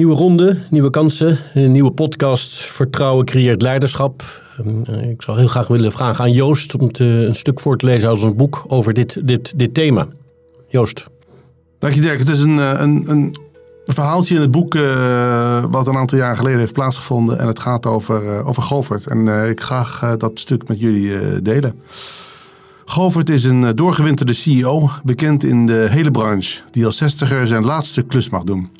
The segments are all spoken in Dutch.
Nieuwe ronde, nieuwe kansen, een nieuwe podcast. Vertrouwen creëert leiderschap. Eh, ik zou heel graag willen vragen aan Joost om te, een stuk voor te lezen uit een boek over dit, dit, dit thema. Joost. Dank je Dirk. Het is een, eh, een, een verhaaltje in het boek uh, wat een aantal jaar geleden heeft plaatsgevonden. En het gaat over, over Govert. En ik graag dat stuk met jullie delen. Govert is een doorgewinterde CEO, bekend in de hele branche, die als zestiger zijn laatste klus mag doen.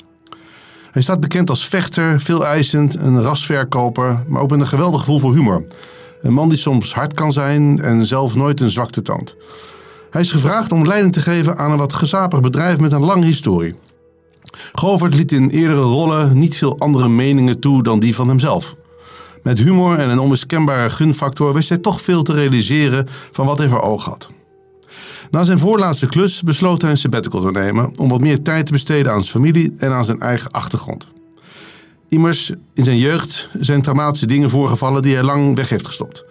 Hij staat bekend als vechter, veel eisend, een rasverkoper, maar ook met een geweldig gevoel voor humor. Een man die soms hard kan zijn en zelf nooit een zwakte toont. Hij is gevraagd om leiding te geven aan een wat gezapig bedrijf met een lange historie. Govert liet in eerdere rollen niet veel andere meningen toe dan die van hemzelf. Met humor en een onmiskenbare gunfactor wist hij toch veel te realiseren van wat hij voor ogen had. Na zijn voorlaatste klus besloot hij een sabbatical te nemen om wat meer tijd te besteden aan zijn familie en aan zijn eigen achtergrond. Immers, in zijn jeugd zijn traumatische dingen voorgevallen die hij lang weg heeft gestopt,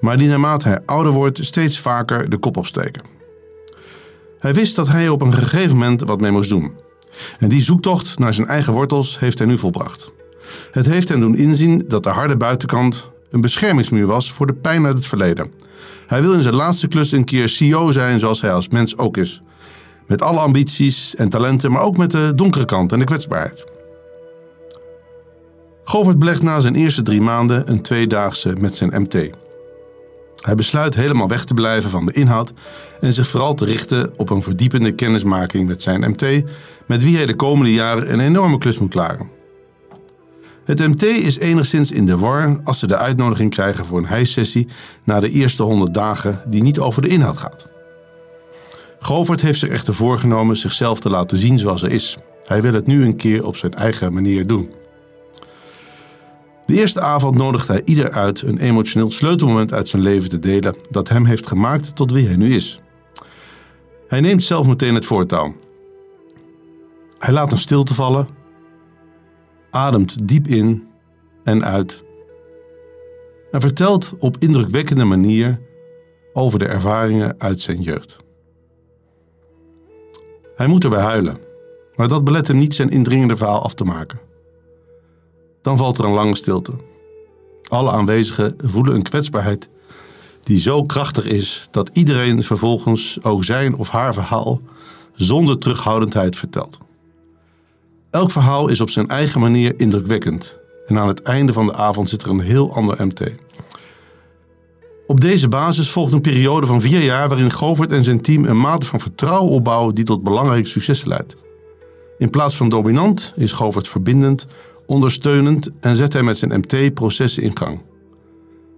maar die naarmate hij ouder wordt steeds vaker de kop opsteken. Hij wist dat hij op een gegeven moment wat mee moest doen. En die zoektocht naar zijn eigen wortels heeft hij nu volbracht. Het heeft hem doen inzien dat de harde buitenkant een beschermingsmuur was voor de pijn uit het verleden. Hij wil in zijn laatste klus een keer CEO zijn zoals hij als mens ook is. Met alle ambities en talenten, maar ook met de donkere kant en de kwetsbaarheid. Govert belegt na zijn eerste drie maanden een tweedaagse met zijn MT. Hij besluit helemaal weg te blijven van de inhoud en zich vooral te richten op een verdiepende kennismaking met zijn MT, met wie hij de komende jaren een enorme klus moet klaren. Het MT is enigszins in de war als ze de uitnodiging krijgen voor een hijssessie na de eerste 100 dagen die niet over de inhoud gaat. Govert heeft zich echter voorgenomen zichzelf te laten zien zoals hij is. Hij wil het nu een keer op zijn eigen manier doen. De eerste avond nodigt hij ieder uit een emotioneel sleutelmoment uit zijn leven te delen dat hem heeft gemaakt tot wie hij nu is. Hij neemt zelf meteen het voortouw. Hij laat een stilte vallen, ademt diep in en uit en vertelt op indrukwekkende manier over de ervaringen uit zijn jeugd. Hij moet erbij huilen, maar dat belet hem niet zijn indringende verhaal af te maken. Dan valt er een lange stilte. Alle aanwezigen voelen een kwetsbaarheid die zo krachtig is dat iedereen vervolgens ook zijn of haar verhaal zonder terughoudendheid vertelt. Elk verhaal is op zijn eigen manier indrukwekkend en aan het einde van de avond zit er een heel ander MT. Op deze basis volgt een periode van vier jaar waarin Govert en zijn team een mate van vertrouwen opbouwen die tot belangrijke successen leidt. In plaats van dominant is Govert verbindend, ondersteunend en zet hij met zijn MT processen in gang.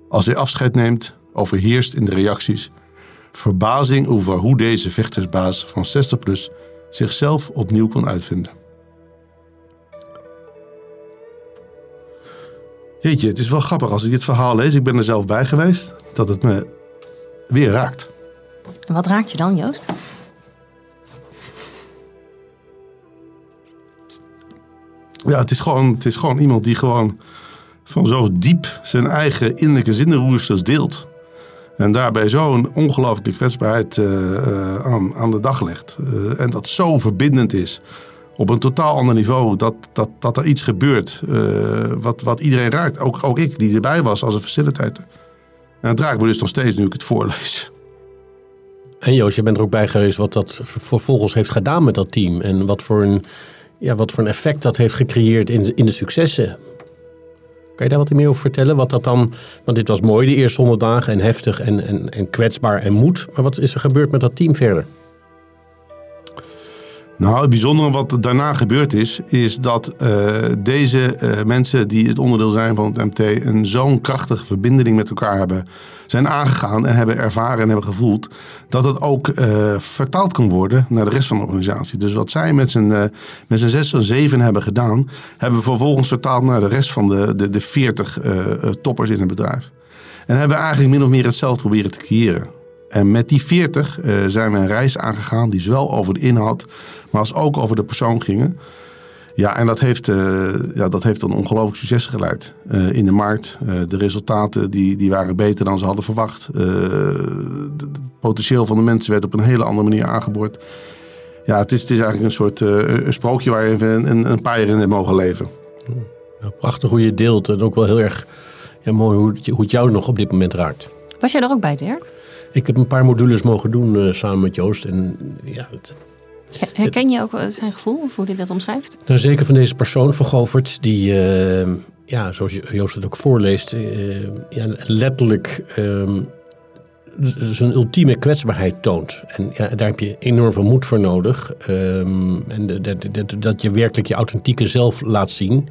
Als hij afscheid neemt, overheerst in de reacties verbazing over hoe deze vechtersbaas van 60 plus zichzelf opnieuw kon uitvinden. Jeetje, het is wel grappig als ik dit verhaal lees. Ik ben er zelf bij geweest. Dat het me weer raakt. En wat raakt je dan, Joost? Ja, het is gewoon, het is gewoon iemand die gewoon van zo diep zijn eigen innerlijke zinnenroesters deelt. En daarbij zo'n ongelooflijke kwetsbaarheid uh, aan, aan de dag legt. Uh, en dat zo verbindend is. Op een totaal ander niveau. Dat, dat, dat er iets gebeurt uh, wat, wat iedereen raakt. Ook, ook ik die erbij was als een facilitator. En dat raakt me dus nog steeds nu ik het voorlees. En Joost, je bent er ook bij geweest wat dat vervolgens heeft gedaan met dat team. En wat voor een, ja, wat voor een effect dat heeft gecreëerd in, in de successen. Kan je daar wat meer over vertellen? Wat dat dan, want dit was mooi, de eerste honderd dagen en heftig en, en, en kwetsbaar en moed. Maar wat is er gebeurd met dat team verder? Nou, het bijzondere wat daarna gebeurd is, is dat uh, deze uh, mensen die het onderdeel zijn van het MT een zo'n krachtige verbinding met elkaar hebben, zijn aangegaan en hebben ervaren en hebben gevoeld dat het ook uh, vertaald kan worden naar de rest van de organisatie. Dus wat zij met z'n met z'n zes en zeven hebben gedaan, hebben we vervolgens vertaald naar de rest van de, de, de 40 toppers in het bedrijf. En hebben we eigenlijk min of meer hetzelfde proberen te creëren. En met die 40 uh, zijn we een reis aangegaan die zowel over de inhoud, maar als ook over de persoon gingen. Ja, en dat heeft, uh, ja, dat heeft een ongelooflijk succes geleid uh, in de markt. de resultaten die, die waren beter dan ze hadden verwacht. het potentieel van de mensen werd op een hele andere manier aangeboord. ja, het is, het is eigenlijk een soort uh, een sprookje waar je een, een, een paar jaar in hebt mogen leven. Ja, prachtig hoe je deelt en ook wel heel erg ja, mooi hoe het, hoe het jou nog op dit moment raakt. Was jij er ook bij, Dirk? Ik heb een paar modules mogen doen uh, samen met Joost. En, ja, het, Herken je ook zijn gevoel, of hoe hij dat omschrijft? Nou, zeker van deze persoon van Govert, die, uh, ja, zoals Joost het ook voorleest, uh, ja, letterlijk uh, zijn ultieme kwetsbaarheid toont. En ja, daar heb je enorm veel moed voor nodig. Um, en dat, dat, dat je werkelijk je authentieke zelf laat zien.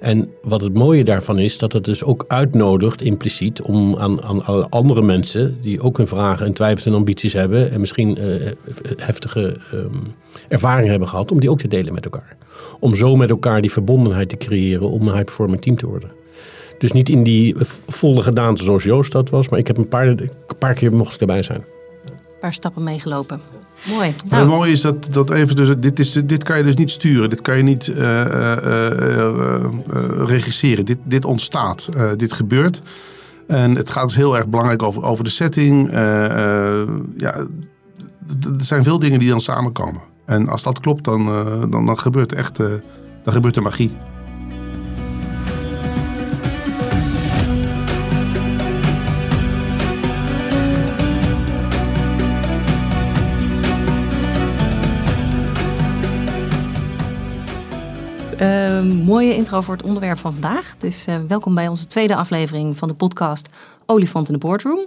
En wat het mooie daarvan is, dat het dus ook uitnodigt impliciet om aan, aan andere mensen die ook hun vragen en twijfels en ambities hebben en misschien uh, heftige um, ervaringen hebben gehad, om die ook te delen met elkaar. Om zo met elkaar die verbondenheid te creëren om een high-performing team te worden. Dus niet in die volle gedaante zoals Joost dat was, maar ik heb een paar, een paar keer mocht ik erbij zijn. Een paar stappen meegelopen. Mooi. Nou. Het mooie is dat, dat even dus, dit, is, dit kan je dus niet sturen. Dit kan je niet uh, regisseren. Dit, dit ontstaat. dit gebeurt. En het gaat dus heel erg belangrijk over, over de setting. ja, er zijn veel dingen die dan samenkomen. En als dat klopt, dan, dan, dan gebeurt echt dan gebeurt er magie. Uh, mooie intro voor het onderwerp van vandaag. Dus welkom bij onze tweede aflevering van de podcast Olifant in de Boardroom.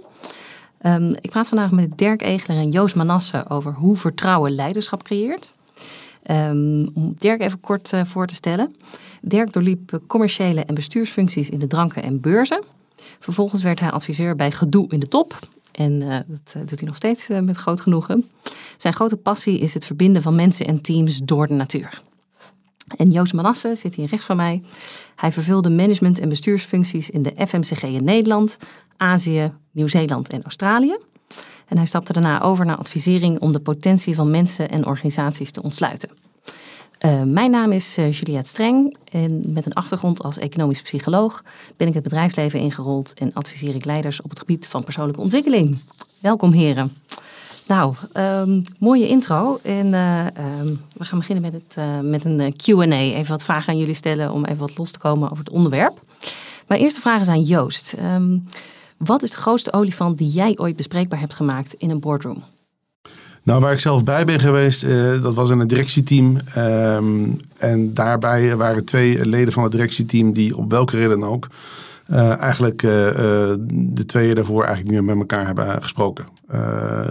Um, ik praat vandaag met Dirk Egeler en Joost Manasse over hoe vertrouwen leiderschap creëert. Um, om Dirk even kort uh, voor te stellen. Dirk doorliep commerciële en bestuursfuncties in de dranken en beurzen. Vervolgens werd hij adviseur bij Gedoe in de Top. En uh, dat doet hij nog steeds met groot genoegen. Zijn grote passie is het verbinden van mensen en teams door de natuur. En Joost Manasse zit hier rechts van mij. Hij vervulde management- en bestuursfuncties in de FMCG in Nederland, Azië, Nieuw-Zeeland en Australië. En hij stapte daarna over naar advisering om de potentie van mensen en organisaties te ontsluiten. Uh, mijn naam is uh, Juliette Streng en met een achtergrond als economisch psycholoog ben ik het bedrijfsleven ingerold en adviseer ik leiders op het gebied van persoonlijke ontwikkeling. Welkom heren. Nou, um, mooie intro. En uh, um, we gaan beginnen met, het, uh, met een QA. Even wat vragen aan jullie stellen om even wat los te komen over het onderwerp. Mijn eerste vraag is aan Joost. Um, wat is de grootste olifant die jij ooit bespreekbaar hebt gemaakt in een boardroom? Nou, waar ik zelf bij ben geweest, dat was in een directieteam. En daarbij waren twee leden van het directieteam die op welke reden ook uh, eigenlijk uh, de tweeën daarvoor eigenlijk niet meer met elkaar hebben gesproken.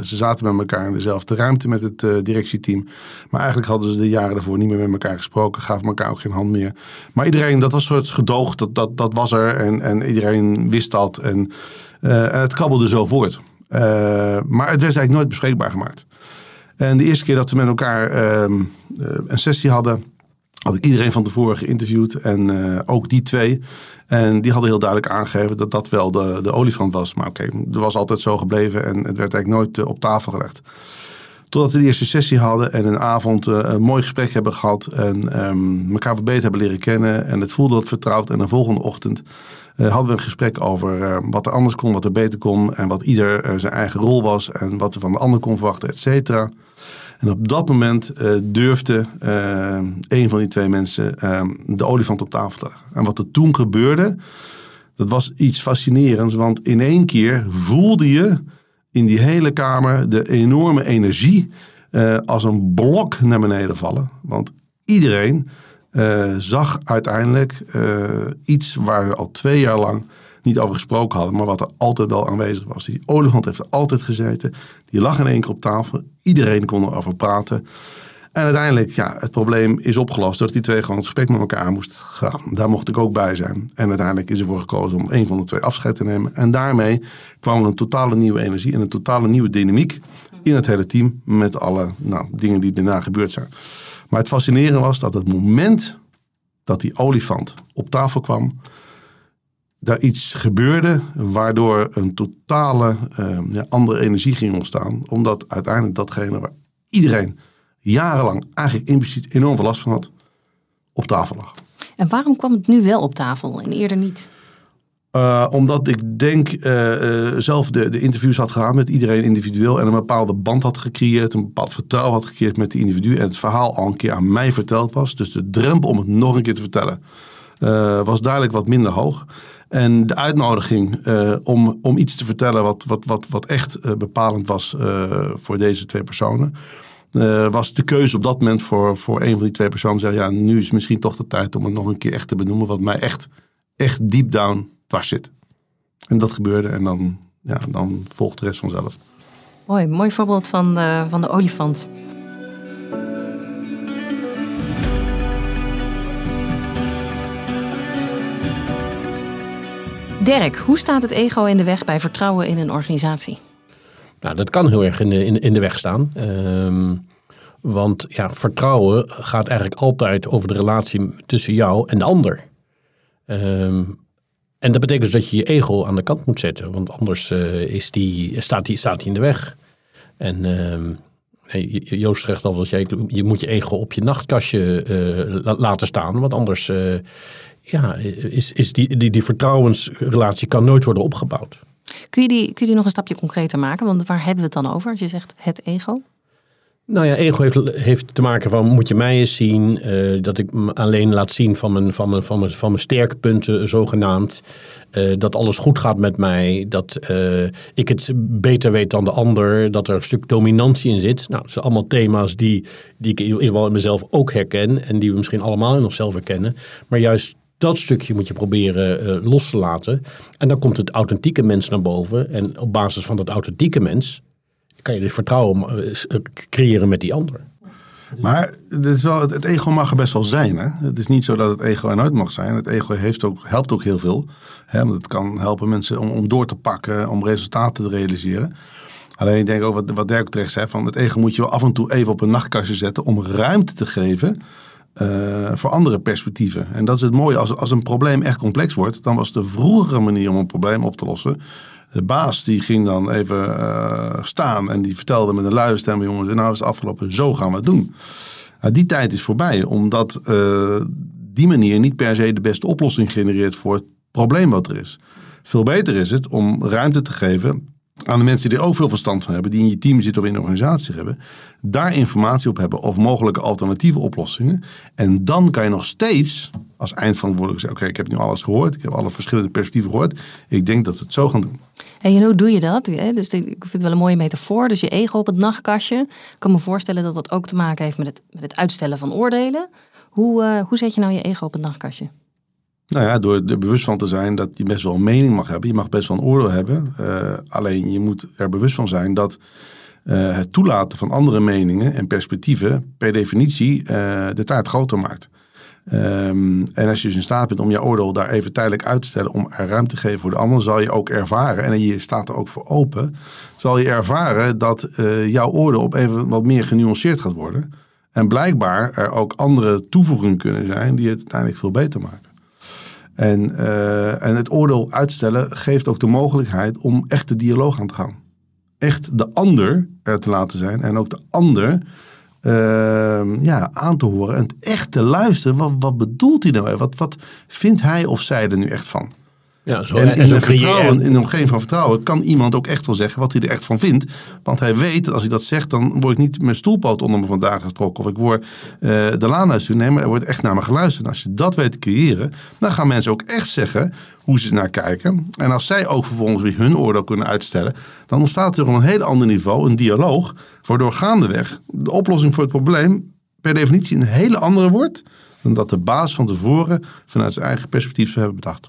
ze zaten met elkaar in dezelfde ruimte met het directieteam. Maar eigenlijk hadden ze de jaren daarvoor niet meer met elkaar gesproken. Gaven elkaar ook geen hand meer. Maar iedereen, dat was soort gedoog. Dat, dat, dat was er. En, en iedereen wist dat. En, en het kabbelde zo voort. maar het werd eigenlijk nooit bespreekbaar gemaakt. En de eerste keer dat we met elkaar ehm, een sessie hadden had ik iedereen van tevoren geïnterviewd en uh, ook die twee. En die hadden heel duidelijk aangegeven dat dat wel de, de olifant was. Maar oké, er was altijd zo gebleven en het werd eigenlijk nooit uh, op tafel gelegd. Totdat we de eerste sessie hadden en een avond uh, een mooi gesprek hebben gehad. En um, elkaar wat beter hebben leren kennen. En het voelde wat vertrouwd. En de volgende ochtend hadden we een gesprek over wat er anders kon, wat er beter kon. En wat ieder zijn eigen rol was. En wat er van de ander kon verwachten, et cetera. En op dat moment uh, durfde uh, een van die twee mensen uh, de olifant op tafel te leggen. En wat er toen gebeurde, dat was iets fascinerends. Want in één keer voelde je in die hele kamer de enorme energie als een blok naar beneden vallen. Want iedereen zag uiteindelijk iets waar al twee jaar lang niet over gesproken hadden, maar wat er altijd wel aanwezig was. Die olifant heeft er altijd gezeten. Die lag in één keer op tafel. Iedereen kon erover praten. En uiteindelijk, ja, het probleem is opgelost dat die twee gewoon het gesprek met elkaar moesten gaan. Daar mocht ik ook bij zijn. En uiteindelijk is ervoor gekozen om een van de twee afscheid te nemen. En daarmee kwam er een totale nieuwe energie en een totale nieuwe dynamiek in het hele team. Met alle nou, dingen die daarna gebeurd zijn. Maar het fascinerende was dat het moment dat die olifant op tafel kwam, daar iets gebeurde waardoor een totale uh, ja, andere energie ging ontstaan. Omdat uiteindelijk datgene waar iedereen jarenlang eigenlijk impliciet enorm veel last van had, op tafel lag. En waarom kwam het nu wel op tafel en eerder niet? Uh, omdat ik denk uh, uh, zelf de, de interviews had gedaan met iedereen individueel en een bepaalde band had gecreëerd, een bepaald vertrouwen had gecreëerd met die individu en het verhaal al een keer aan mij verteld was. Dus de drempel om het nog een keer te vertellen was duidelijk wat minder hoog. En de uitnodiging om, om iets te vertellen wat, wat, wat, wat echt bepalend was voor deze twee personen, was de keuze op dat moment voor, voor een van die twee personen. Zeggen, ja, nu is misschien toch de tijd om het nog een keer echt te benoemen wat mij echt, echt deep down dwars zit. En dat gebeurde en dan, ja, dan volgt de rest vanzelf. Mooi, mooi voorbeeld van van de olifant. Dirk, hoe staat het ego in de weg bij vertrouwen in een organisatie? Nou, dat kan heel erg in de, in, in de weg staan. Um, want ja, vertrouwen gaat eigenlijk altijd over de relatie tussen jou en de ander. Um, en dat betekent dus dat je je ego aan de kant moet zetten, want anders uh, is die, staat hij staat die in de weg. En uh, Joost zegt al, dat jij, je moet je ego op je nachtkastje uh, laten staan, want anders ja, is, is die, die, die vertrouwensrelatie kan nooit worden opgebouwd. Kun je, die, kun je die nog een stapje concreter maken? Want waar hebben we het dan over als je zegt het ego? Nou ja, ego heeft, heeft te maken van moet je mij eens zien, uh, dat ik me alleen laat zien van mijn, van mijn, van mijn, van mijn sterke punten zogenaamd. Uh, dat alles goed gaat met mij, dat uh, ik het beter weet dan de ander, dat er een stuk dominantie in zit. Nou, dat zijn allemaal thema's die, die ik in ieder geval in mezelf ook herken en die we misschien allemaal in onszelf herkennen. Maar juist dat stukje moet je proberen los te laten. En dan komt het authentieke mens naar boven. En op basis van dat authentieke mens kan je dus vertrouwen eh, creëren met die ander. Maar het, is wel, het ego mag er best wel zijn. Hè? Het is niet zo dat het ego er nooit mag zijn. Het ego heeft ook, helpt ook heel veel. Hè? Want het kan helpen mensen om, om door te pakken, om resultaten te realiseren. Alleen ik denk ook wat, wat Dirk terecht zei, van het ego moet je wel af en toe even op een nachtkastje zetten om ruimte te geven uh, voor andere perspectieven. En dat is het mooie, als, als een probleem echt complex wordt, dan was de vroegere manier om een probleem op te lossen de baas die ging dan even uh, staan en die vertelde met een luide stem: jongens, nou is het afgelopen, zo gaan we het doen. Nou, die tijd is voorbij, omdat uh, die manier niet per se de beste oplossing genereert voor het probleem wat er is. Veel beter is het om ruimte te geven aan de mensen die er ook veel verstand van hebben, die in je team zitten of in een organisatie hebben, daar informatie op hebben of mogelijke alternatieve oplossingen. En dan kan je nog steeds als eindverantwoordelijk zeggen, oké, ik heb nu alles gehoord, ik heb alle verschillende perspectieven gehoord, ik denk dat we het zo gaan doen. En hoe doe je dat? Dus ik vind het wel een mooie metafoor. Dus je ego op het nachtkastje. Ik kan me voorstellen dat dat ook te maken heeft met het, met het uitstellen van oordelen. Hoe, uh, hoe zet je nou je ego op het nachtkastje? Nou ja, door er bewust van te zijn dat je best wel een mening mag hebben. Je mag best wel een oordeel hebben. Uh, alleen je moet er bewust van zijn dat uh, het toelaten van andere meningen en perspectieven per definitie uh, de taart groter maakt. Um, en als je dus in staat bent om je oordeel daar even tijdelijk uit te stellen, om er ruimte te geven voor de ander, zal je ook ervaren, en je staat er ook voor open, zal je ervaren dat jouw oordeel op even wat meer genuanceerd gaat worden. En blijkbaar er ook andere toevoegingen kunnen zijn die het uiteindelijk veel beter maken. En, uh, en het oordeel uitstellen geeft ook de mogelijkheid om echt de dialoog aan te gaan. Echt de ander er te laten zijn en ook de ander uh, ja, aan te horen en echt te luisteren. Wat, wat bedoelt hij nou? Wat, wat vindt hij of zij er nu echt van? Ja, zo, en, in, een vertrouwen, in een omgeving van vertrouwen kan iemand ook echt wel zeggen wat hij er echt van vindt. Want hij weet dat als hij dat zegt, dan word ik niet mijn stoelpoot onder me vandaan getrokken. Of ik word uh, de laan uitsturen. Nee, maar er wordt echt naar me geluisterd. En als je dat weet te creëren, dan gaan mensen ook echt zeggen hoe ze naar kijken. En als zij ook vervolgens weer hun oordeel kunnen uitstellen, dan ontstaat er op een heel ander niveau een dialoog. Waardoor gaandeweg de oplossing voor het probleem per definitie een hele andere wordt. Dan dat de baas van tevoren vanuit zijn eigen perspectief zou hebben bedacht.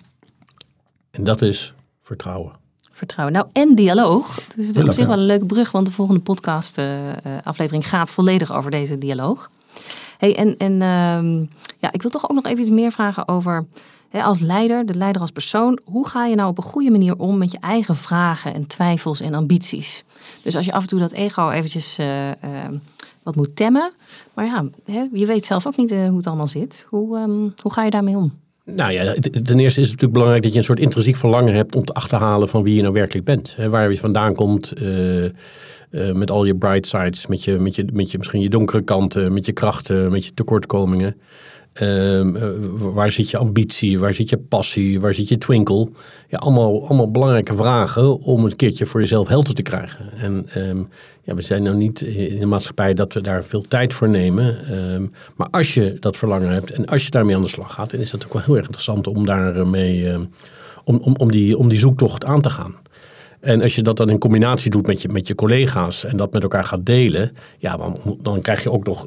En dat is vertrouwen. Vertrouwen. Nou, en dialoog. Het is op zich wel een leuke brug, want de volgende podcast uh, aflevering gaat volledig over deze dialoog. Hey, en en uh, ja, ik wil toch ook nog even iets meer vragen over hè, als leider, de leider als persoon. Hoe ga je nou op een goede manier om met je eigen vragen en twijfels en ambities? Dus als je af en toe dat ego eventjes uh, wat moet temmen. Maar ja, hè, je weet zelf ook niet hoe het allemaal zit. Hoe, um, hoe ga je daarmee om? Nou ja, ten eerste is het natuurlijk belangrijk dat je een soort intrinsiek verlangen hebt om te achterhalen van wie je nou werkelijk bent. Waar je vandaan komt uh, uh, met al je bright sides, met je, met, je, met je misschien je donkere kanten, met je krachten, met je tekortkomingen. Ehm, eh, waar zit je ambitie? Waar zit je passie? Waar zit je twinkel? Ja, allemaal, allemaal belangrijke vragen om een keertje voor jezelf helder te krijgen. En ehm, ja, we zijn nou niet in de maatschappij dat we daar veel tijd voor nemen. Ehm, maar als je dat verlangen hebt en als je daarmee aan de slag gaat, dan is dat ook wel heel erg interessant om daarmee om, om, om, die, om die zoektocht aan te gaan. En als je dat dan in combinatie doet met je, met je collega's en dat met elkaar gaat delen, ja, dan, krijg je ook nog,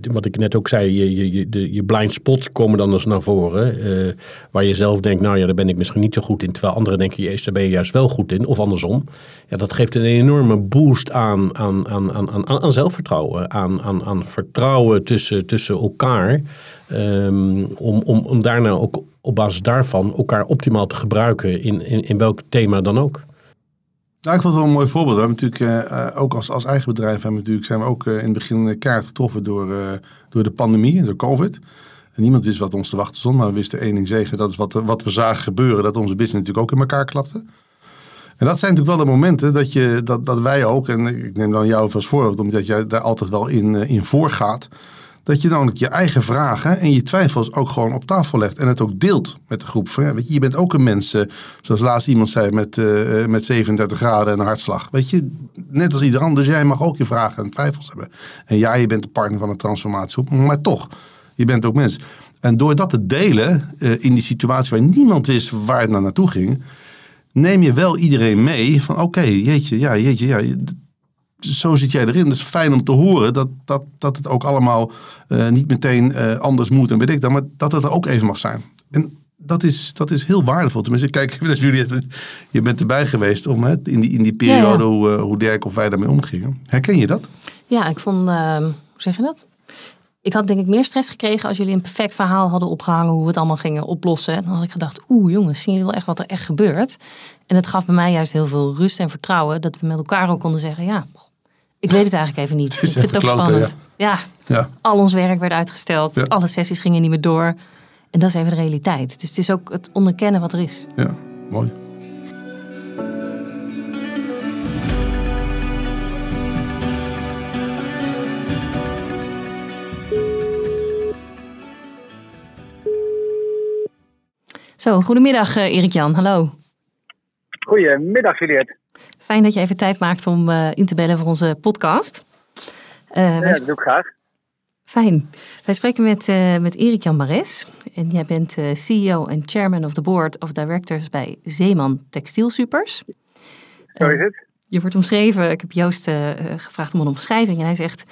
wat ik net ook zei, je, je, de, je blind spots komen dan eens naar voren. Uh, waar je zelf denkt, nou ja, daar ben ik misschien niet zo goed in. Terwijl anderen denken, je daar ben je juist wel goed in. Of andersom. Ja, dat geeft een enorme boost aan, aan, aan, aan, aan, zelfvertrouwen. Aan, aan, aan vertrouwen tussen, tussen elkaar. Um, om, om, om daarna ook op basis daarvan elkaar optimaal te gebruiken in, in, in welk thema dan ook. Nou, ik vond het wel een mooi voorbeeld. We hebben natuurlijk uh, ook als, als eigen bedrijf hebben natuurlijk, zijn we ook uh, in het begin kaart getroffen door, door de pandemie, door COVID. En niemand wist wat ons te wachten stond, maar we wisten één ding zeker. Dat is wat, wat we zagen gebeuren, dat onze business natuurlijk ook in elkaar klapte. En dat zijn natuurlijk wel de momenten dat, je, dat, dat wij ook, en ik neem dan jou als voorbeeld, omdat jij daar altijd wel in, in voorgaat dat je dan je eigen vragen en je twijfels ook gewoon op tafel legt. En het ook deelt met de groep. Ja, weet je, je bent ook een mens, uh, zoals laatst iemand zei, met, uh, met 37 graden en een hartslag. Weet je, net als ieder ander, dus jij mag ook je vragen en twijfels hebben. En ja, je bent de partner van een transformatiegroep, maar toch, je bent ook mens. En door dat te delen in die situatie waar niemand wist waar het naar naartoe ging, neem je wel iedereen mee van oké, jeetje, ja, jeetje, ja, zo zit jij erin. Het is fijn om te horen dat, dat, dat het ook allemaal uh, niet meteen uh, anders moet en weet ik dan, maar dat het er ook even mag zijn. En dat is, dat is heel waardevol. Tenminste, kijk even naar jullie. Je bent erbij geweest om, hè, in, die, in die periode ja, ja. Hoe, hoe Dirk of wij daarmee omgingen. Herken je dat? Ja, ik vond, ehm, hoe zeg je dat? Ik had denk ik meer stress gekregen als jullie een perfect verhaal hadden opgehangen hoe we het allemaal gingen oplossen. Dan had ik gedacht, oeh jongens, zien jullie wel echt wat er echt gebeurt? En het gaf bij mij juist heel veel rust en vertrouwen dat we met elkaar ook konden zeggen, ja, ik weet het eigenlijk even niet. Ik vind het ook spannend. Ja. Ja. ja. al ons werk werd uitgesteld. Ja. Alle sessies gingen niet meer door. En dat is even de realiteit. Dus het is ook het onderkennen wat er is. Ja, mooi. Zo, goedemiddag uh, Erik-Jan. Hallo. Goedemiddag Juliette. Fijn dat je even tijd maakt om uh, in te bellen voor onze podcast. Uh, ja, dat doe ik graag. Fijn. Wij spreken met, uh, met Erik Jan Mares. En jij bent CEO en chairman of the board of directors bij Zeeman Textielsupers. Zo is het. Je wordt omschreven, ik heb Joost gevraagd om een omschrijving. En hij zegt,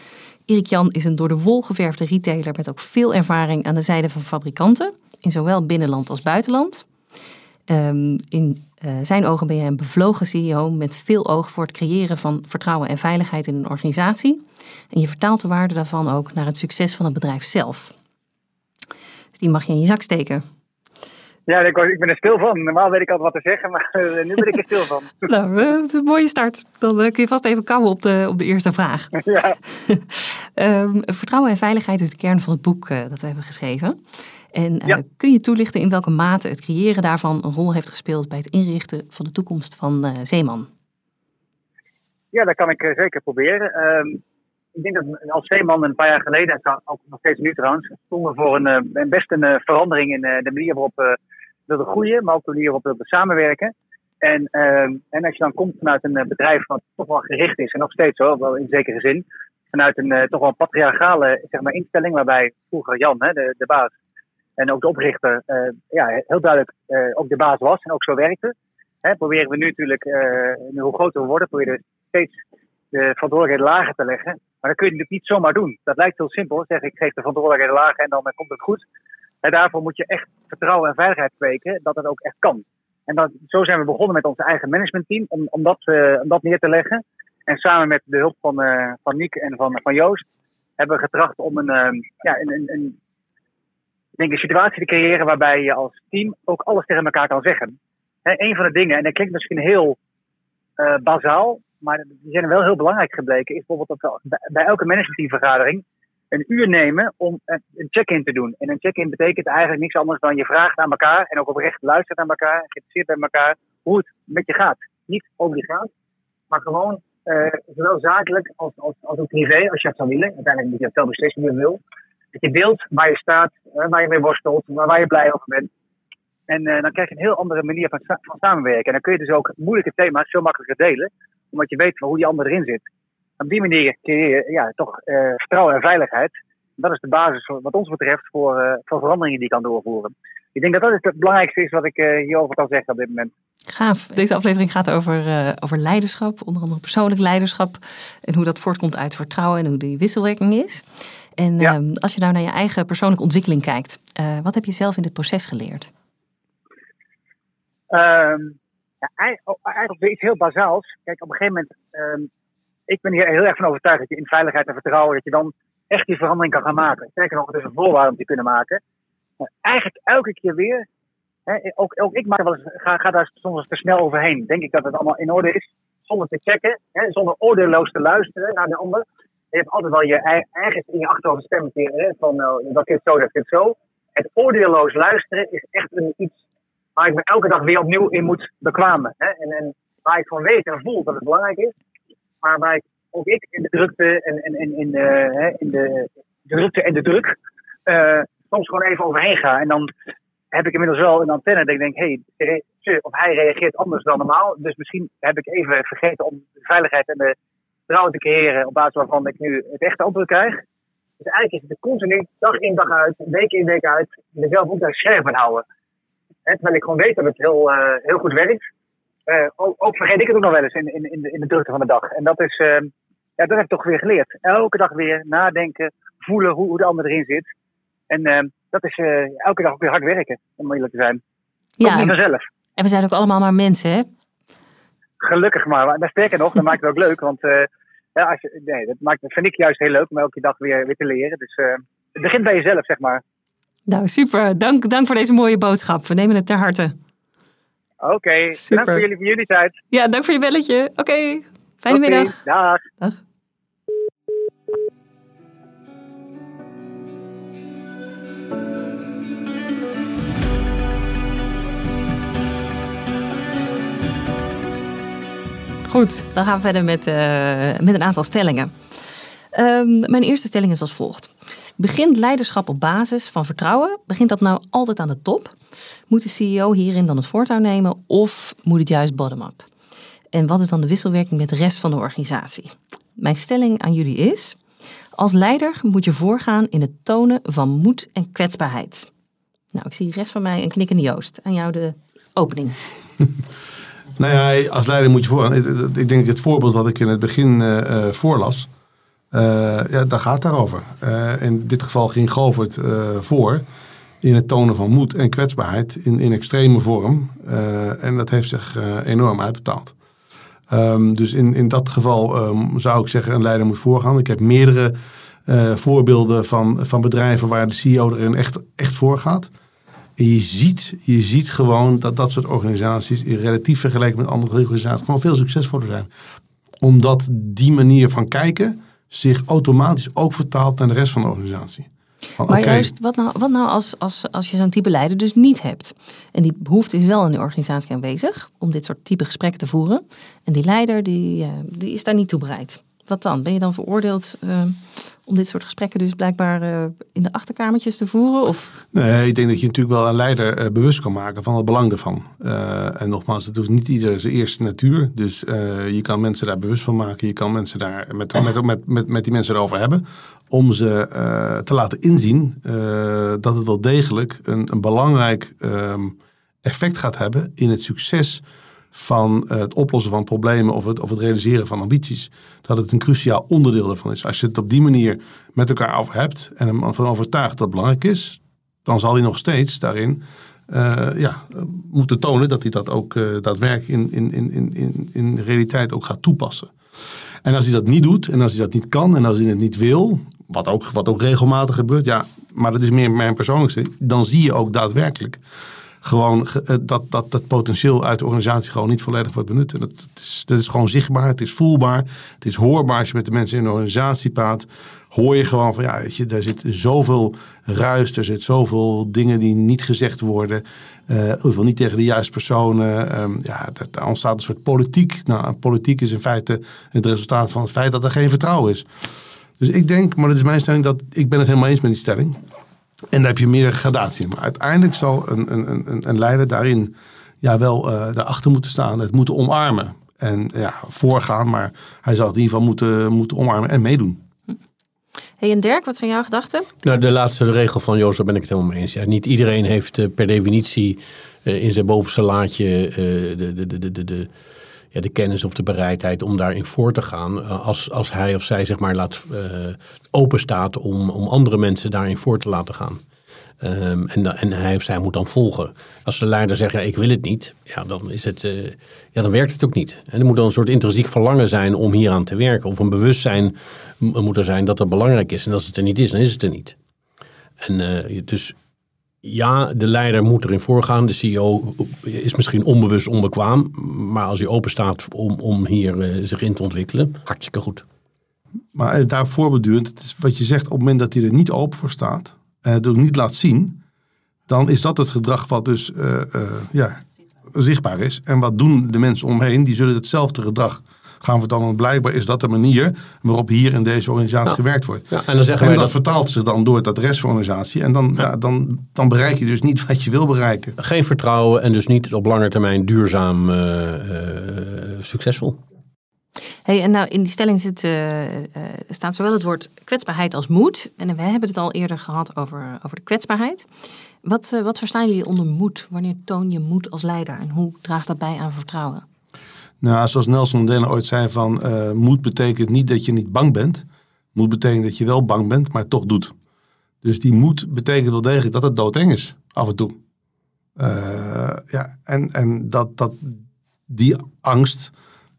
Erik Jan is een door de wol geverfde retailer met ook veel ervaring aan de zijde van fabrikanten. In zowel binnenland als buitenland. Um, in uh, zijn ogen ben je een bevlogen CEO met veel oog voor het creëren van vertrouwen en veiligheid in een organisatie. En je vertaalt de waarde daarvan ook naar het succes van het bedrijf zelf. Dus die mag je in je zak steken. Ja, ik, ik ben er stil van. Normaal weet ik altijd wat te zeggen, maar uh, nu ben ik er stil van. nou, uh, is een mooie start. Dan kun je vast even kouwen op de, op de eerste vraag. ja. um, vertrouwen en veiligheid is de kern van het boek dat we hebben geschreven. En uh, kun je toelichten in welke mate het creëren daarvan een rol heeft gespeeld bij het inrichten van de toekomst van uh, Zeeman? Ja, dat kan ik uh, zeker proberen. Ehm, ik denk dat als Zeeman een paar jaar geleden, en ook nog steeds nu trouwens, stonden voor een, een best een verandering in de manier waarop we groeien, maar ook de manier waarop we samenwerken. En, ehm, en als je dan komt vanuit een bedrijf wat toch wel gericht is, en nog steeds hoor, wel in zekere zin, vanuit een toch wel patriarchale zeg maar, instelling, waarbij vroeger Jan, hè, de, de baas, en ook de oprichter uh, ja, heel duidelijk uh, ook de baas was en ook zo werkte. Hè, proberen we nu natuurlijk, uh, nu hoe groter we worden, proberen steeds de verantwoordelijkheid lager te leggen. Maar dat kun je natuurlijk niet zomaar doen. Dat lijkt heel simpel. Zeg ik geef de verantwoordelijkheid lager en dan komt het goed. En daarvoor moet je echt vertrouwen en veiligheid kweken dat dat ook echt kan. En dat, zo zijn we begonnen met ons eigen managementteam om, om, dat, om dat neer te leggen. En samen met de hulp van, van Niek en van, van Joost hebben we getracht om een, ja, een, een denk een situatie te creëren waarbij je als team ook alles tegen elkaar kan zeggen. He, een van de dingen, en dat klinkt misschien heel uh, bazaal, maar die zijn wel heel belangrijk gebleken, is bijvoorbeeld dat we bij elke managementteamvergadering een uur nemen om een check-in te doen. En een check-in betekent eigenlijk niks anders dan je vraagt aan elkaar en ook oprecht luistert aan elkaar, geïnteresseerd bij elkaar, hoe het met je gaat. Niet obligaat, maar gewoon uh, zowel zakelijk als, als, als ook privé, als je het zou willen. Uiteindelijk moet je het wel beslissen wie je wil. Dat je deelt waar je staat, waar je mee worstelt, waar je blij over bent. En dan krijg je een heel andere manier van, samenwerken. En dan kun je dus ook moeilijke thema's veel makkelijker delen, omdat je weet hoe die ander erin zit. Op die manier creëer je ja, toch vertrouwen en veiligheid. Dat is de basis wat ons betreft voor, voor veranderingen die je kan doorvoeren. Ik denk dat dat het belangrijkste is wat ik hierover kan zeggen op dit moment. Gaaf. Deze aflevering gaat over, uh, over leiderschap, onder andere persoonlijk leiderschap. En hoe dat voortkomt uit vertrouwen en hoe die wisselwerking is. En ja. uh, als je nou naar je eigen persoonlijke ontwikkeling kijkt, uh, wat heb je zelf in dit proces geleerd? Um, ja, eigenlijk weer iets heel bazaals. Kijk, op een gegeven moment, um, ik ben hier heel erg van overtuigd dat je in veiligheid en vertrouwen, dat je dan echt die verandering kan gaan maken. Sterker nog, het is een voorwaarde om die te kunnen maken. Maar eigenlijk elke keer weer ook, ook ik maak wel eens, ga, ga daar soms te snel overheen. Denk ik dat het allemaal in orde is. Zonder te checken, zonder oordeelloos te luisteren naar de ander. Je hebt altijd wel je eigen in je achterhoofd stemmetje hè, van uh, dat dit zo, dat dit zo. Het oordeelloos luisteren is echt een, iets waar ik me elke dag weer opnieuw in moet bekwamen. Hè. En, en waar ik van weet en voel dat het belangrijk is. Maar waar ik, ook ik in de drukte en, en, in, de, in de, drukte en de druk uh, soms gewoon even overheen ga. En dan heb ik inmiddels wel een antenne dat ik denk, hé, hey, of hij reageert anders dan normaal. Dus misschien heb ik even vergeten om de veiligheid en de vertrouwen te creëren op basis waarvan ik nu het echte antwoord krijg. Dus eigenlijk is het de continu, dag in dag uit, week in week uit, mezelf ook daar scherp aan houden. He, terwijl ik gewoon weet dat het heel, uh, heel goed werkt. Uh, ook, ook, vergeet ik het ook nog wel eens in, in, in, de, in de drukte van de dag. En dat is, uh, ja, dat heb ik toch weer geleerd. Elke dag weer nadenken, voelen hoe, hoe de ander erin zit. En dat is uh, elke dag ook weer hard werken, om eerlijk te zijn. Ja, niet vanzelf. En we zijn ook allemaal maar mensen, hè? Gelukkig maar. Maar sterker nog, dat maakt het ook leuk. Want uh, ja, als je, nee, dat, maakt, dat vind ik juist heel leuk om elke dag weer, weer te leren. Dus uh, het begint bij jezelf, zeg maar. Nou, super. Dank, dank voor deze mooie boodschap. We nemen het ter harte. Oké, okay. dank voor jullie, voor jullie tijd. Ja, dank voor je belletje. Oké, okay. fijne okay, middag. Dag. dag. Goed, dan gaan we verder met, uh, met een aantal stellingen. Um, mijn eerste stelling is als volgt. Begint leiderschap op basis van vertrouwen? Begint dat nou altijd aan de top? Moet de CEO hierin dan het voortouw nemen of moet het juist bottom-up? En wat is dan de wisselwerking met de rest van de organisatie? Mijn stelling aan jullie is: als leider moet je voorgaan in het tonen van moed en kwetsbaarheid. Nou, ik zie rest van mij een knikkende Joost. Aan jou de opening. Nou ja, als leider moet je voor. Ik denk het voorbeeld wat ik in het begin uh, voorlas, uh, ja, daar gaat daarover. Uh, in dit geval ging Govert voor in het tonen van moed en kwetsbaarheid in, in extreme vorm. en dat heeft zich enorm uitbetaald. Um, dus in, in dat geval um, zou ik zeggen, een leider moet voorgaan. Ik heb meerdere voorbeelden van, van bedrijven waar de CEO erin echt, echt voor gaat. En je ziet, je ziet gewoon dat dat soort organisaties in relatief vergelijking met andere organisaties gewoon veel succesvoller zijn. Omdat die manier van kijken zich automatisch ook vertaalt naar de rest van de organisatie. Van, maar juist, wat nou, wat nou als, als, als je zo'n type leider dus niet hebt? En die behoefte is wel in de organisatie aanwezig om dit soort type gesprekken te voeren. En die leider die, uh, die is daar niet toe bereid. Wat dan? Ben je dan veroordeeld uh, om dit soort gesprekken dus blijkbaar uh, in de achterkamertjes te voeren? Of? Nee, ik denk dat je natuurlijk wel een leider uh, bewust kan maken van het belang ervan. en nogmaals, het hoeft niet ieder zijn eerste natuur. Dus je kan mensen daar bewust van maken. Je kan mensen daar met, met, met, met, met die mensen erover hebben. Om ze te laten inzien dat het wel degelijk een, een belangrijk um, effect gaat hebben in het succes van het oplossen van problemen of het, of het realiseren van ambities. Dat het een cruciaal onderdeel daarvan is. Als je het op die manier met elkaar over hebt en hem van overtuigt dat het belangrijk is, dan zal hij nog steeds daarin uh, ja, moeten tonen dat hij dat ook uh, daadwerkelijk in, in, in, in, in realiteit ook gaat toepassen. En als hij dat niet doet en als hij dat niet kan en als hij het niet wil, wat ook, wat ook regelmatig gebeurt, ja, maar dat is meer mijn persoonlijkste, dan zie je ook daadwerkelijk gewoon eh, dat, dat dat potentieel uit de organisatie gewoon niet volledig wordt benut. En dat, is, dat is gewoon zichtbaar, het is voelbaar, het is hoorbaar. Als je met de mensen in de organisatie praat, hoor je gewoon van ja, weet je, daar zit zoveel ruis, er zit zoveel dingen die niet gezegd worden. Uh, niet tegen de juiste personen. Um, ja, daar ontstaat een soort politiek. Nou, politiek is in feite het resultaat van het feit dat er geen vertrouwen is. Dus ik denk, maar dat is mijn stelling, dat ik ben het helemaal eens met die stelling. En daar heb je meer gradatie in. Maar uiteindelijk zal een, een, een, een leider daarin ja, wel uh, daarachter moeten staan. Het moeten omarmen. En ja, voorgaan. Maar hij zal het in ieder geval moeten, moeten omarmen en meedoen. Hey en Dirk, wat zijn jouw gedachten? Nou, de laatste regel van Jozef ben ik het helemaal mee eens. Ja, niet iedereen heeft uh, per definitie uh, in zijn bovenste laadje de, de, de, de, de, de kennis of de bereidheid om daarin voor te gaan. als, als hij of zij zeg maar laat staat om, om andere mensen daarin voor te laten gaan. Um, en, en hij of zij moet dan volgen. Als de leider zegt, ja, ik wil het niet, ja, dan, is het, uh, ja, dan werkt het ook niet. En er moet dan een soort intrinsiek verlangen zijn om hier aan te werken. Of een bewustzijn moet er zijn dat het belangrijk is. En als het er niet is, dan is het er niet. En uh, dus ja, de leider moet erin voorgaan. De CEO is misschien onbewust onbekwaam. Maar als hij open staat om, om hier uh, zich in te ontwikkelen, hartstikke goed. Maar daar voorbedurend, het is wat je zegt, op het moment dat hij er niet open voor staat en het ook niet laat zien, dan is dat het gedrag wat dus ja, zichtbaar is. En wat doen de mensen omheen? Die zullen hetzelfde gedrag gaan vertellen. Blijkbaar is dat de manier waarop hier in deze organisatie ja. gewerkt wordt. Ja, en dan zeggen en dat, dat vertaalt zich dan door dat rest van de organisatie. En dan, ja. dan, dan bereik je dus niet wat je wil bereiken. Geen vertrouwen en dus niet op lange termijn duurzaam uh, succesvol. Hey, en nou, in die stelling zit, uh, uh, staat zowel het woord kwetsbaarheid als moed. En we hebben het al eerder gehad over, over de kwetsbaarheid. Wat, uh, wat verstaan jullie onder moed? Wanneer toon je moed als leider? En hoe draagt dat bij aan vertrouwen? Nou, zoals Nelson Mandela ooit zei van... moed betekent niet dat je niet bang bent. Moed betekent dat je wel bang bent, maar toch doet. Dus die moed betekent wel degelijk dat het doodeng is, af en toe. ja, en en dat, dat die angst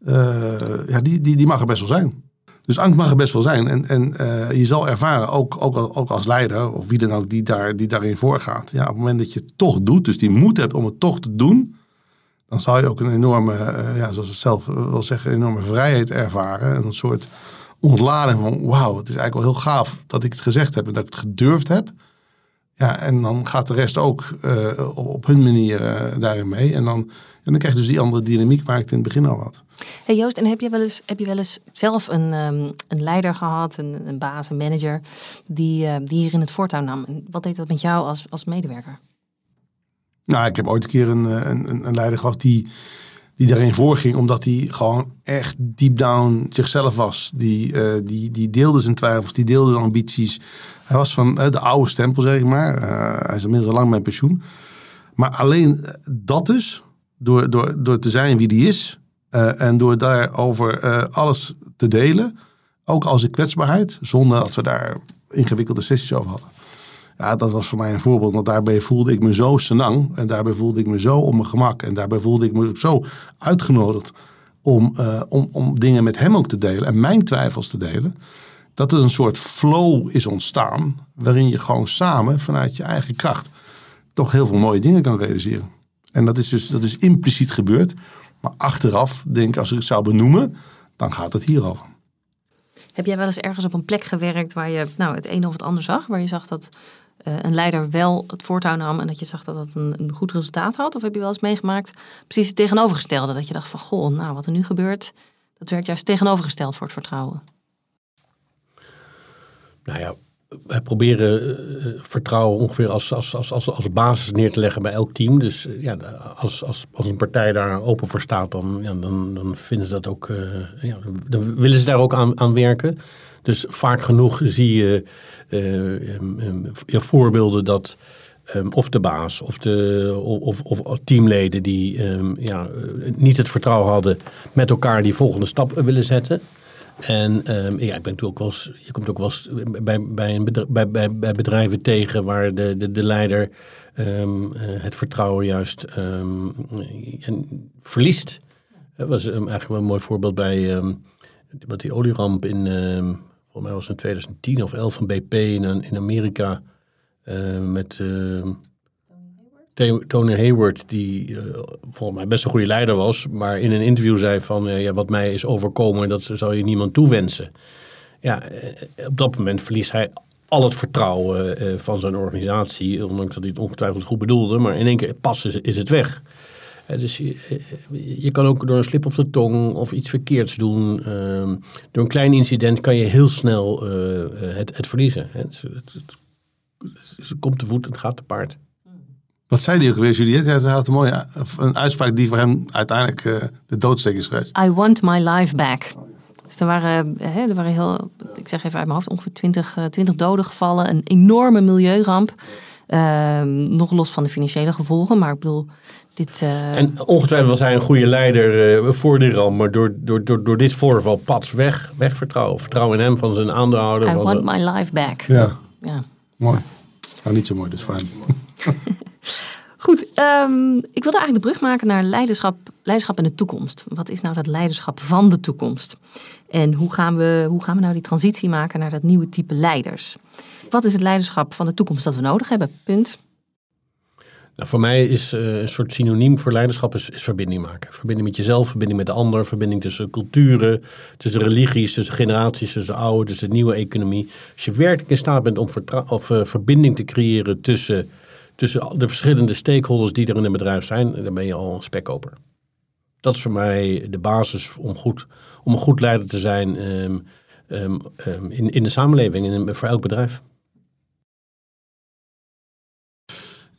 uh, ja, die, die, die mag er best wel zijn. Dus angst mag er best wel zijn. En, en uh, je zal ervaren, ook, ook, ook als leider, of wie dan ook die, daar, die daarin voorgaat. Ja, op het moment dat je het toch doet, dus die moed hebt om het toch te doen. Dan zal je ook een enorme, uh, ja, zoals het zelf wil zeggen, enorme vrijheid ervaren. En een soort ontlading van, wauw, het is eigenlijk wel heel gaaf dat ik het gezegd heb en dat ik het gedurfd heb. Ja, en dan gaat de rest ook uh, op, hun manier uh, daarin mee. En dan, en dan krijg je dus die andere dynamiek waar ik in het begin al had. Hey Joost, en heb je wel eens, heb je wel eens zelf een, um, een leider gehad, een, een baas, een manager, die, uh, die hier in het voortouw nam? Wat deed dat met jou als, als medewerker? Nou, ik heb ooit een keer een, een, een leider gehad die, die daarin voorging, omdat hij gewoon echt deep down zichzelf was. Die, uh, die, die deelde zijn twijfels, die deelde zijn ambities. Hij was van uh, de oude stempel, zeg maar. Hij is inmiddels al lang met pensioen. Maar alleen dat dus, door, door, door te zijn wie die is, en door daarover alles te delen, ook als een kwetsbaarheid, zonder dat we daar ingewikkelde sessies over hadden. Ja, dat was voor mij een voorbeeld, want daarbij voelde ik me zo senang en daarbij voelde ik me zo op mijn gemak en daarbij voelde ik me ook zo uitgenodigd om, uh, om, om dingen met hem ook te delen en mijn twijfels te delen. Dat er een soort flow is ontstaan, waarin je gewoon samen vanuit je eigen kracht toch heel veel mooie dingen kan realiseren. En dat is dus dat is impliciet gebeurd. Maar achteraf, denk ik, als ik het zou benoemen, dan gaat het hierover. Heb jij wel eens ergens op een plek gewerkt waar je nou, het een of het ander zag? Waar je zag dat een leider wel het voortouw nam en dat je zag dat dat een, goed resultaat had? Of heb je wel eens meegemaakt precies het tegenovergestelde? Dat je dacht van, goh, nou wat er nu gebeurt, dat werkt juist tegenovergesteld voor het vertrouwen. Nou ja, wij proberen uh, vertrouwen ongeveer als, als, als, als, als basis neer te leggen bij elk team. Dus ja, als, als, als een partij daar open voor staat, dan, ja, dan, dan vinden ze dat ook. Ja, dan willen ze daar ook aan, aan werken. Dus vaak genoeg zie je um, um, voorbeelden dat um, of de baas of, de, of, of, teamleden die ja, niet het vertrouwen hadden met elkaar die volgende stap willen zetten. En ja, ik ben ook wel eens, je komt ook wel eens bij, bij, een bedrijf, bij, bij, bij bedrijven tegen waar de, de, de leider uh, het vertrouwen juist verliest. Dat was eigenlijk wel een mooi voorbeeld bij wat die olieramp in, volgens mij was in 2010 of 11 van BP in, in Amerika met Tony Hayward, die uh, volgens mij best een goede leider was, maar in een interview zei van ja, wat mij is overkomen, dat zou je niemand toewensen. Ja, op dat moment verliest hij al het vertrouwen van zijn organisatie, ondanks dat hij het ongetwijfeld goed bedoelde, maar in één keer pas is het weg. Dus je, eh, je kan ook door een slip op de tong of iets verkeerds doen. ehm, door een klein incident kan je heel snel eh, eh, het, het verliezen. Hè. Dus het, het, het- ze komt te voet en het gaat te paard. Wat zei die ook weer, Juliette? Hij had een mooie een uitspraak die voor hem uiteindelijk eh, de doodsteek is geweest. I want my life back. Dus er waren, hè, er waren heel, ik zeg even uit mijn hoofd, ongeveer 20, eh, 20 doden gevallen. Een enorme milieuramp. Ehm, nog los van de financiële gevolgen. Maar ik bedoel, dit... eh, En ongetwijfeld was hij een goede leider eh, voor de ramp. Maar door, door, door, door dit voorval, pats, weg, weg vertrouwen. Vertrouwen in hem van zijn aandeelhouder. I want my life back. Ja, Ja. mooi. Nou, niet zo mooi dus hem. Goed, ehm, ik wilde eigenlijk de brug maken naar leiderschap, leiderschap in de toekomst. Wat is nou dat leiderschap van de toekomst? En hoe gaan, we, hoe gaan we nou die transitie maken naar dat nieuwe type leiders? Wat is het leiderschap van de toekomst dat we nodig hebben? Punt. Nou, voor mij is eh, een soort synoniem voor leiderschap is, is verbinding maken. Verbinding met jezelf, verbinding met de ander, verbinding tussen culturen, tussen religies, tussen generaties, tussen oude, tussen nieuwe economie. Als je werkelijk in staat bent om of, eh, verbinding te creëren tussen, tussen de verschillende stakeholders die er in een bedrijf zijn, dan ben je al een spekkoper. Dat is voor mij de basis om, goed, om een goed leider te zijn ehm, ehm, ehm, in, in de samenleving en voor elk bedrijf.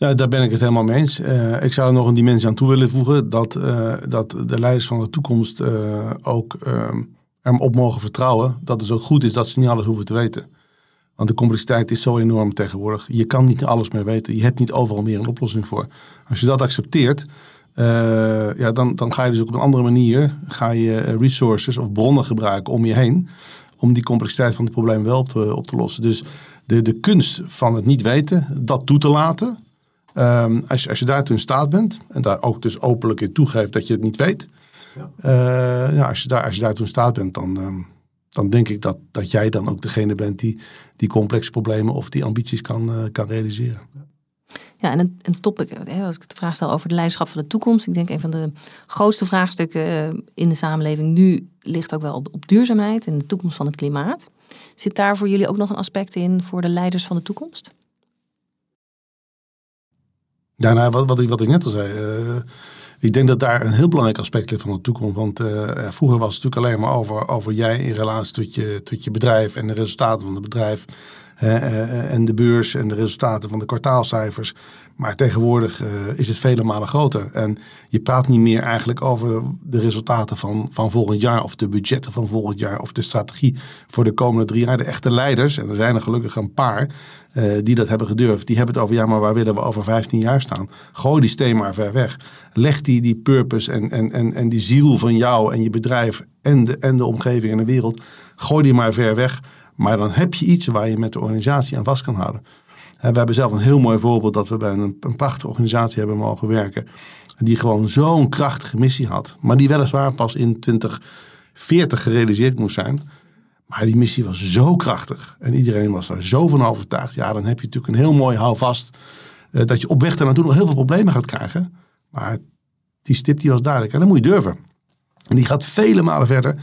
Ja, daar ben ik het helemaal mee eens. Eh, ik zou er nog een dimensie aan toe willen voegen. Dat, eh, dat de leiders van de toekomst eh, ook erop mogen vertrouwen. Dat het ook goed is dat ze niet alles hoeven te weten. Want de complexiteit is zo enorm tegenwoordig. Je kan niet alles meer weten. Je hebt niet overal meer een oplossing voor. Als je dat accepteert, eh, ja, dan, dan ga je dus ook op een andere manier ga je eh, resources of bronnen gebruiken om je heen. Om die complexiteit van het probleem wel op te, op te lossen. Dus de, de kunst van het niet weten, dat toe te laten. Ehm, als, je, als je daartoe in staat bent, en daar ook dus openlijk in toegeeft dat je het niet weet. eh, ja, als, je daar, als je daartoe in staat bent, dan, ehm, dan denk ik dat, dat jij dan ook degene bent die die complexe problemen of die ambities kan, kan realiseren. Ja, en een, een topic, als ik de vraag stel over de leiderschap van de toekomst. Ik denk een van de grootste vraagstukken eh, in de samenleving nu ligt ook wel op, duurzaamheid en de toekomst van het klimaat. Zit daar voor jullie ook nog een aspect in voor de leiders van de toekomst? Ja, nou, wat, wat, ik, wat ik net al zei. eh, ik denk dat daar een heel belangrijk aspect ligt van de toekomst. Want eh, vroeger was het natuurlijk alleen maar over, over jij in relatie tot je, tot je bedrijf en de resultaten van het bedrijf. Eh, en de beurs en de resultaten van de kwartaalcijfers. Maar tegenwoordig eh, is het vele malen groter. En je praat niet meer eigenlijk over de resultaten van, van volgend jaar. Of de budgetten van volgend jaar. Of de strategie voor de komende drie jaar. De echte leiders, en er zijn er gelukkig een paar eh, die dat hebben gedurfd. Die hebben het over, ja maar waar willen we over 15 jaar staan? Gooi die steen maar ver weg. Leg die, die purpose en, en, en, en die ziel van jou en je bedrijf en de, en de omgeving en de wereld. Gooi die maar ver weg. Maar dan heb je iets waar je met de organisatie aan vast kan houden. En we hebben zelf een heel mooi voorbeeld dat we bij een, een prachtige organisatie hebben mogen werken. Die gewoon zo'n krachtige missie had. Maar die weliswaar pas in 2040 gerealiseerd moest zijn. Maar die missie was zo krachtig. En iedereen was daar zo van overtuigd. Ja, dan heb je natuurlijk een heel mooi houvast. eh, dat je op weg daar naartoe nog heel veel problemen gaat krijgen. Maar die stip die was duidelijk. En dan moet je durven. En die gaat vele malen verder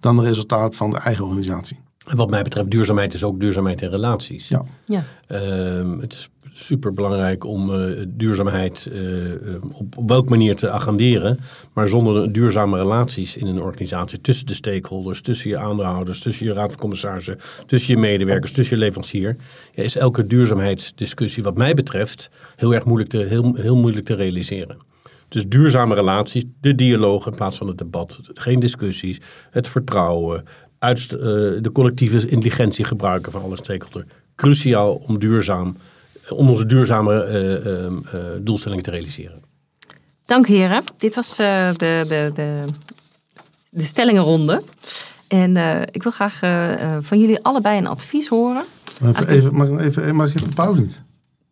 dan het resultaat van de eigen organisatie. En wat mij betreft, duurzaamheid is ook duurzaamheid in relaties. Ja. Ja, Ehm, het is super belangrijk om eh, duurzaamheid eh, eh, op, op welke manier te agenderen. Maar zonder duurzame relaties in een organisatie tussen de stakeholders, tussen je aandeelhouders, tussen je raad van commissarissen, tussen je medewerkers, tussen je leverancier, ja, is elke duurzaamheidsdiscussie, wat mij betreft, heel erg moeilijk te, heel, heel moeilijk te realiseren. Dus duurzame relaties, de dialoog in plaats van het debat, geen discussies, het vertrouwen, uitst- eh, de collectieve intelligentie gebruiken van alle stakeholders. Cruciaal om duurzaam, om onze duurzame eh, eh, eh, doelstellingen te realiseren. dank heren. Dit was eh, de, de, de, de stellingenronde. En eh, ik wil graag van jullie allebei een advies horen. Even, even, mag, ik even, mag ik even pauze niet?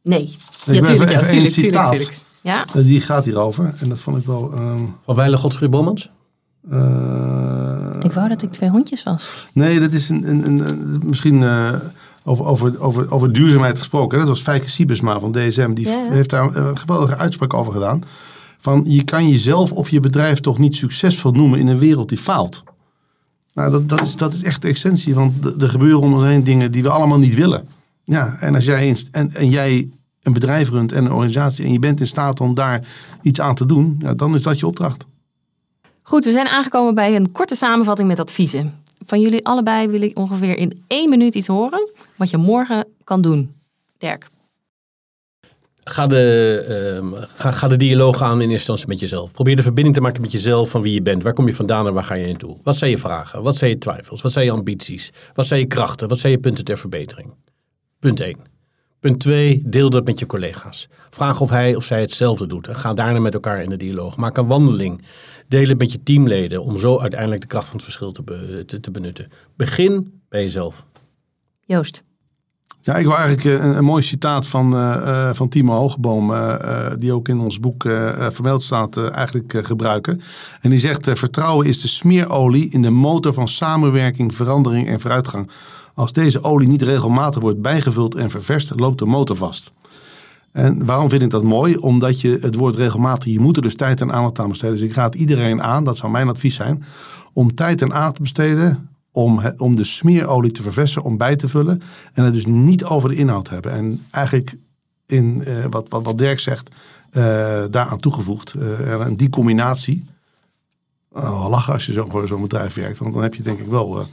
Nee. Ja, tuurlijk, ja, even tuurlijk, citaat. tuurlijk. Ja? Die gaat hierover. En dat vond ik wel... ehm, Van Weile Godfried Bomans? Ik wou dat ik twee hondjes was. Nee, dat is een, een, een, misschien eh, over, over, over, over duurzaamheid gesproken. Dat was Fijke Siebesma van DSM. Die Ja, heeft daar een geweldige uitspraak over gedaan. Van je kan jezelf of je bedrijf toch niet succesvol noemen in een wereld die faalt. Nou, dat, dat, is, dat is echt de essentie. Want er gebeuren om ons heen dingen die we allemaal niet willen. Ja, en als jij, en, en jij een bedrijf runt en een organisatie en je bent in staat om daar iets aan te doen, ja, dan is dat je opdracht. Goed, we zijn aangekomen bij een korte samenvatting met adviezen. Van jullie allebei wil ik ongeveer in één minuut iets horen wat je morgen kan doen. Dirk. Ga de, ehm, ga, ga de dialoog aan in eerste instantie met jezelf. Probeer de verbinding te maken met jezelf van wie je bent. Waar kom je vandaan en waar ga je naartoe? Wat zijn je vragen? Wat zijn je twijfels? Wat zijn je ambities? Wat zijn je krachten? Wat zijn je punten ter verbetering? Punt 1. Punt 2. Deel dat met je collega's. Vraag of hij of zij hetzelfde doet. En ga daarna met elkaar in de dialoog. Maak een wandeling. Deel het met je teamleden om zo uiteindelijk de kracht van het verschil te, be- te, te benutten. Begin bij jezelf. Joost. Ja, ik wil eigenlijk eh, een, een mooi citaat van, eh, eh, van Timo Hogeboom, eh, eh, die ook in ons boek vermeld staat, eh, eigenlijk eh, gebruiken. En die zegt, vertrouwen is de smeerolie in de motor van samenwerking, verandering en vooruitgang. Als deze olie niet regelmatig wordt bijgevuld en ververst, loopt de motor vast. En waarom vind ik dat mooi? Omdat je het woord regelmatig, je moet er dus tijd en aandacht aan besteden. Dus ik raad iedereen aan, dat zou mijn advies zijn, om tijd en aandacht te besteden om, om de smeerolie te verversen, om bij te vullen. En het dus niet over de inhoud hebben. En eigenlijk in eh, wat, wat, Dirk zegt, eh, daaraan toegevoegd. eh, en die combinatie, oh, lachen als je zo voor zo'n bedrijf werkt. Want dan heb je denk ik wel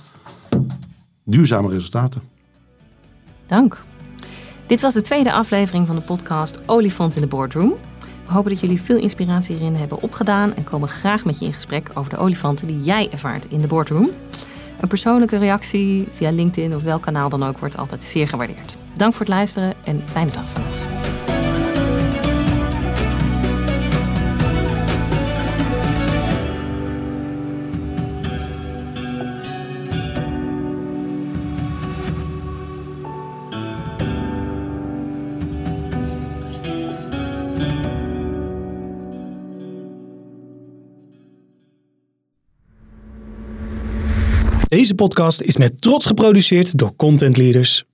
duurzame resultaten. Dank. Dit was de tweede aflevering van de podcast Olifant in de Boardroom. We hopen dat jullie veel inspiratie hierin hebben opgedaan en komen graag met je in gesprek over de olifanten die jij ervaart in de boardroom. Een persoonlijke reactie via LinkedIn of welk kanaal dan ook wordt altijd zeer gewaardeerd. Dank voor het luisteren en fijne dag. Deze podcast is met trots geproduceerd door Content Leaders.